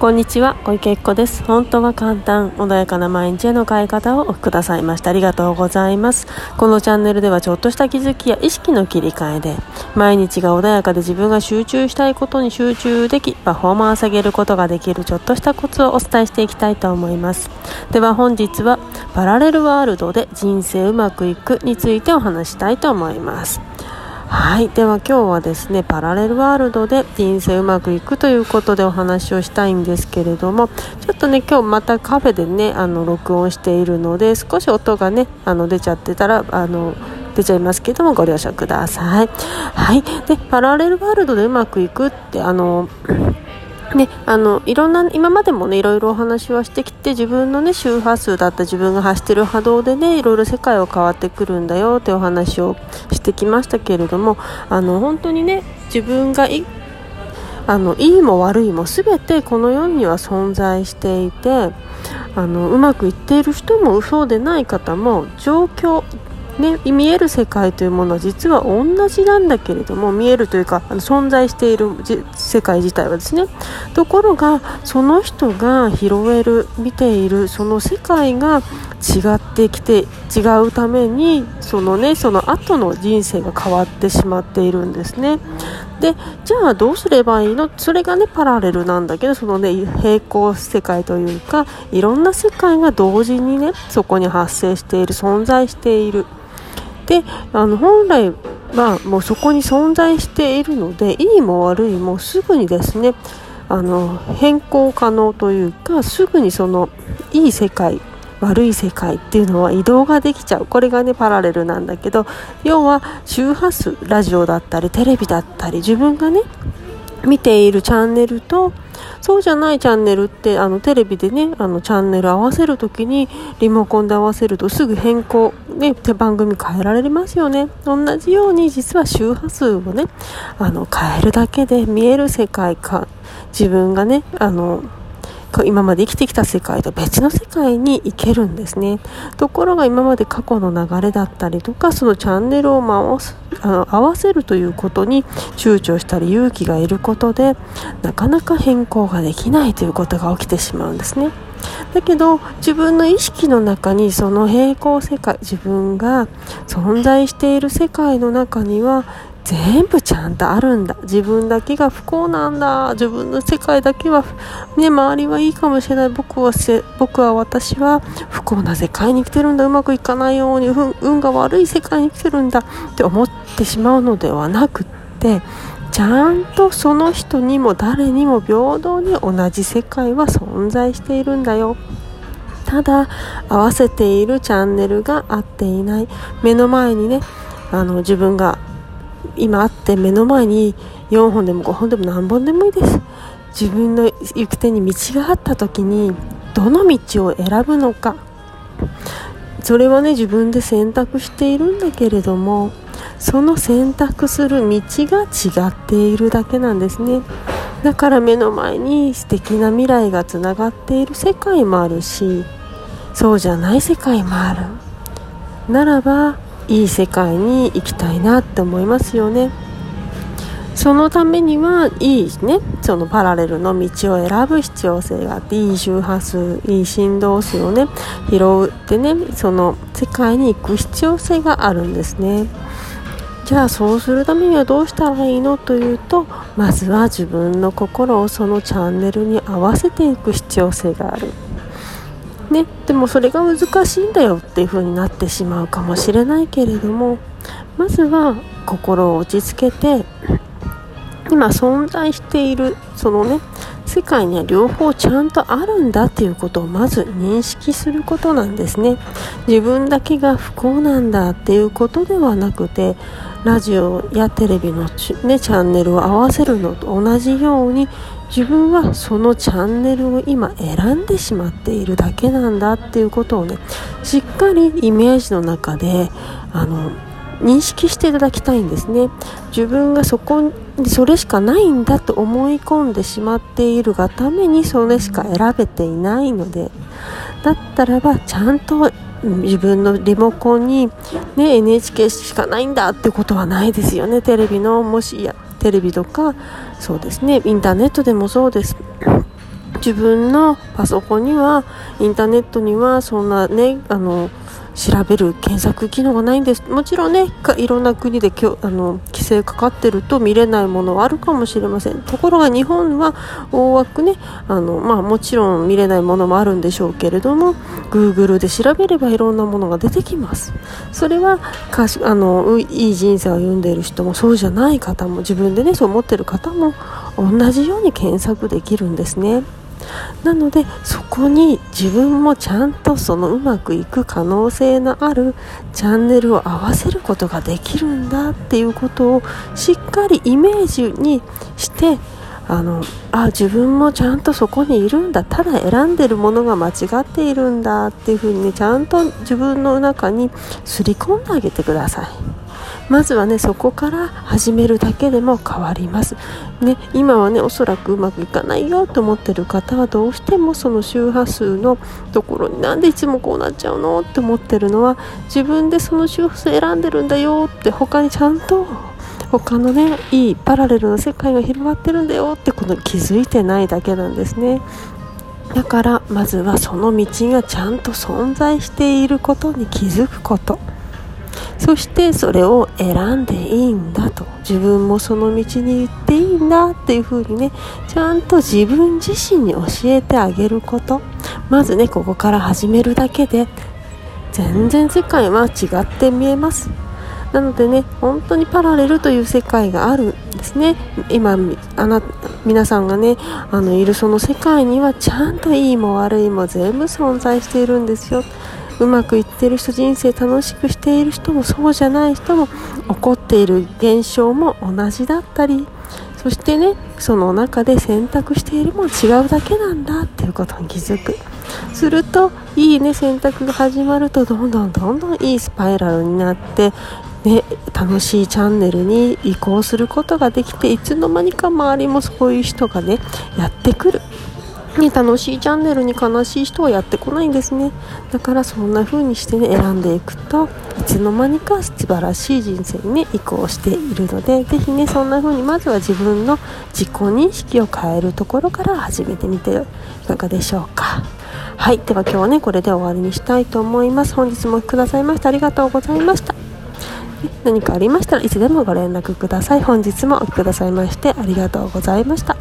こんにちは。小池子です。本当は簡単穏やかな毎日への変え方をくださいました。ありがとうございます。このチャンネルではちょっとした気づきや意識の切り替えで毎日が穏やかで自分が集中したいことに集中できパフォーマンス上げることができるちょっとしたコツをお伝えしていきたいと思います。では本日はパラレルワールドで人生うまくいくについてお話したいと思います。はい。では今日はですねパラレルワールドで人生うまくいくということでお話をしたいんですけれどもちょっとね今日またカフェでねあの録音しているので少し音がねあの出ちゃってたらあの出ちゃいますけどもご了承ください。はい。でパラレルワールドでうまくいくってあのね、あのいろんな今までもねいろいろお話はしてきて自分のね周波数だった自分が発してる波動でねいろいろ世界は変わってくるんだよってお話をしてきましたけれどもあの本当にね自分がいあのいいも悪いも全てこの世には存在していてあのうまくいっている人もそうでない方も状況ね、見える世界というものは実は同じなんだけれども見えるというかあの存在している世界自体はですね。ところがその人が拾える見ているその世界が違ってきて違うためにそのねその後の人生が変わってしまっているんですね。でじゃあどうすればいいの？それがねパラレルなんだけどそのね平行世界というかいろんな世界が同時にねそこに発生している存在している。であの本来はもうそこに存在しているのでいいも悪いもすぐにですねあの変更可能というかすぐにそのいい世界悪い世界っていうのは移動ができちゃう。これがねパラレルなんだけど要は周波数ラジオだったりテレビだったり自分がね見ているチャンネルとそうじゃないチャンネルってあのテレビでねあのチャンネル合わせるときにリモコンで合わせるとすぐ変更、ね、番組変えられますよね。同じように実は周波数をねあの変えるだけで見える世界観自分がねあの今まで生きてきた世界と別の世界に行けるんですね。ところが今まで過去の流れだったりとかそのチャンネルを回すあの合わせるということに躊躇したり勇気がいることでなかなか変更ができないということが起きてしまうんですね。だけど自分の意識の中にその平行世界自分が存在している世界の中には全部ちゃんとあるんだ。自分だけが不幸なんだ。自分の世界だけは、ね、周りはいいかもしれない。僕は僕は私は不幸な世界に来てるんだ。うまくいかないように運が悪い世界に来てるんだ。って思ってしまうのではなくってちゃんとその人にも誰にも平等に同じ世界は存在しているんだよ。ただ合わせているチャンネルが合っていない。目の前にねあの自分が今あって目の前に4本でも5本でも何本でもいいです。自分の行く手に道があった時にどの道を選ぶのか。それはね自分で選択しているんだけれどもその選択する道が違っているだけなんですね。だから目の前に素敵な未来がつながっている世界もあるしそうじゃない世界もある。ならばいい世界に行きたいなって思いますよね。そのためにはいいねそのパラレルの道を選ぶ必要性があっていい周波数いい振動数をね拾ってねその世界に行く必要性があるんですね。じゃあそうするためにはどうしたらいいのというとまずは自分の心をそのチャンネルに合わせていく必要性がある。ね、でもそれが難しいんだよっていう風になってしまうかもしれないけれどもまずは心を落ち着けて今存在しているそのね世界には両方ちゃんとあるんだっていうことをまず認識することなんですね。自分だけが不幸なんだっていうことではなくてラジオやテレビの、ね、チャンネルを合わせるのと同じように自分はそのチャンネルを今選んでしまっているだけなんだっていうことをねしっかりイメージの中であの認識していただきたいんですね。自分がそこにそれしかないんだと思い込んでしまっているがためにそれしか選べていないので。だったらばちゃんと自分のリモコンに、ね、NHK しかないんだってことはないですよね。テレビのもしやテレビとかそうですね。インターネットでもそうです。自分のパソコンにはインターネットにはそんなねあの調べる検索機能がないんです。もちろんねいろんな国できょあの規制かかってると見れないものはあるかもしれません。ところが日本は大枠ねあの、まあ、もちろん見れないものもあるんでしょうけれども Google で調べればいろんなものが出てきます。それはかしあのいい人生を歩んでいる人もそうじゃない方も自分でねそう思ってる方も同じように検索できるんですね。なのでそこに自分もちゃんとそのうまくいく可能性のあるチャンネルを合わせることができるんだっていうことをしっかりイメージにしてあのあ自分もちゃんとそこにいるんだただ選んでるものが間違っているんだっていうふうにねちゃんと自分の中にすり込んであげてください。まずはねそこから始めるだけでも変わります、ね、今はねおそらくうまくいかないよと思ってる方はどうしてもその周波数のところになんでいつもこうなっちゃうのって思ってるのは自分でその周波数選んでるんだよって他にちゃんと他のねいいパラレルな世界が広がってるんだよってこの気づいてないだけなんですね。だからまずはその道がちゃんと存在していることに気づくこと。そしてそれを選んでいいんだと。自分もその道に行っていいんだっていう風にねちゃんと自分自身に教えてあげること。まずねここから始めるだけで全然世界は違って見えます。なのでね本当にパラレルという世界があるんですね。今あな皆さんがねあのいるその世界にはちゃんといいも悪いも全部存在しているんですよ。うまくいってる人人生楽しくしている人もそうじゃない人も起こっている現象も同じだったりそしてねその中で選択しているも違うだけなんだっていうことに気づく。するといいね選択が始まるとどんどんどんどんいいスパイラルになってね、楽しいチャンネルに移行することができていつの間にか周りもそういう人がねやってくる。ね、楽しいチャンネルに悲しい人はやってこないんですね。だからそんな風にしてね選んでいくといつの間にか素晴らしい人生にね移行しているので是非ねそんな風にまずは自分の自己認識を変えるところから始めてみていかがでしょうか。はいでは今日はねこれで終わりにしたいと思います。本日もお聴きくださいましてありがとうございました。何かありましたらいつでもご連絡ください。本日もお聴きくださいましてありがとうございました。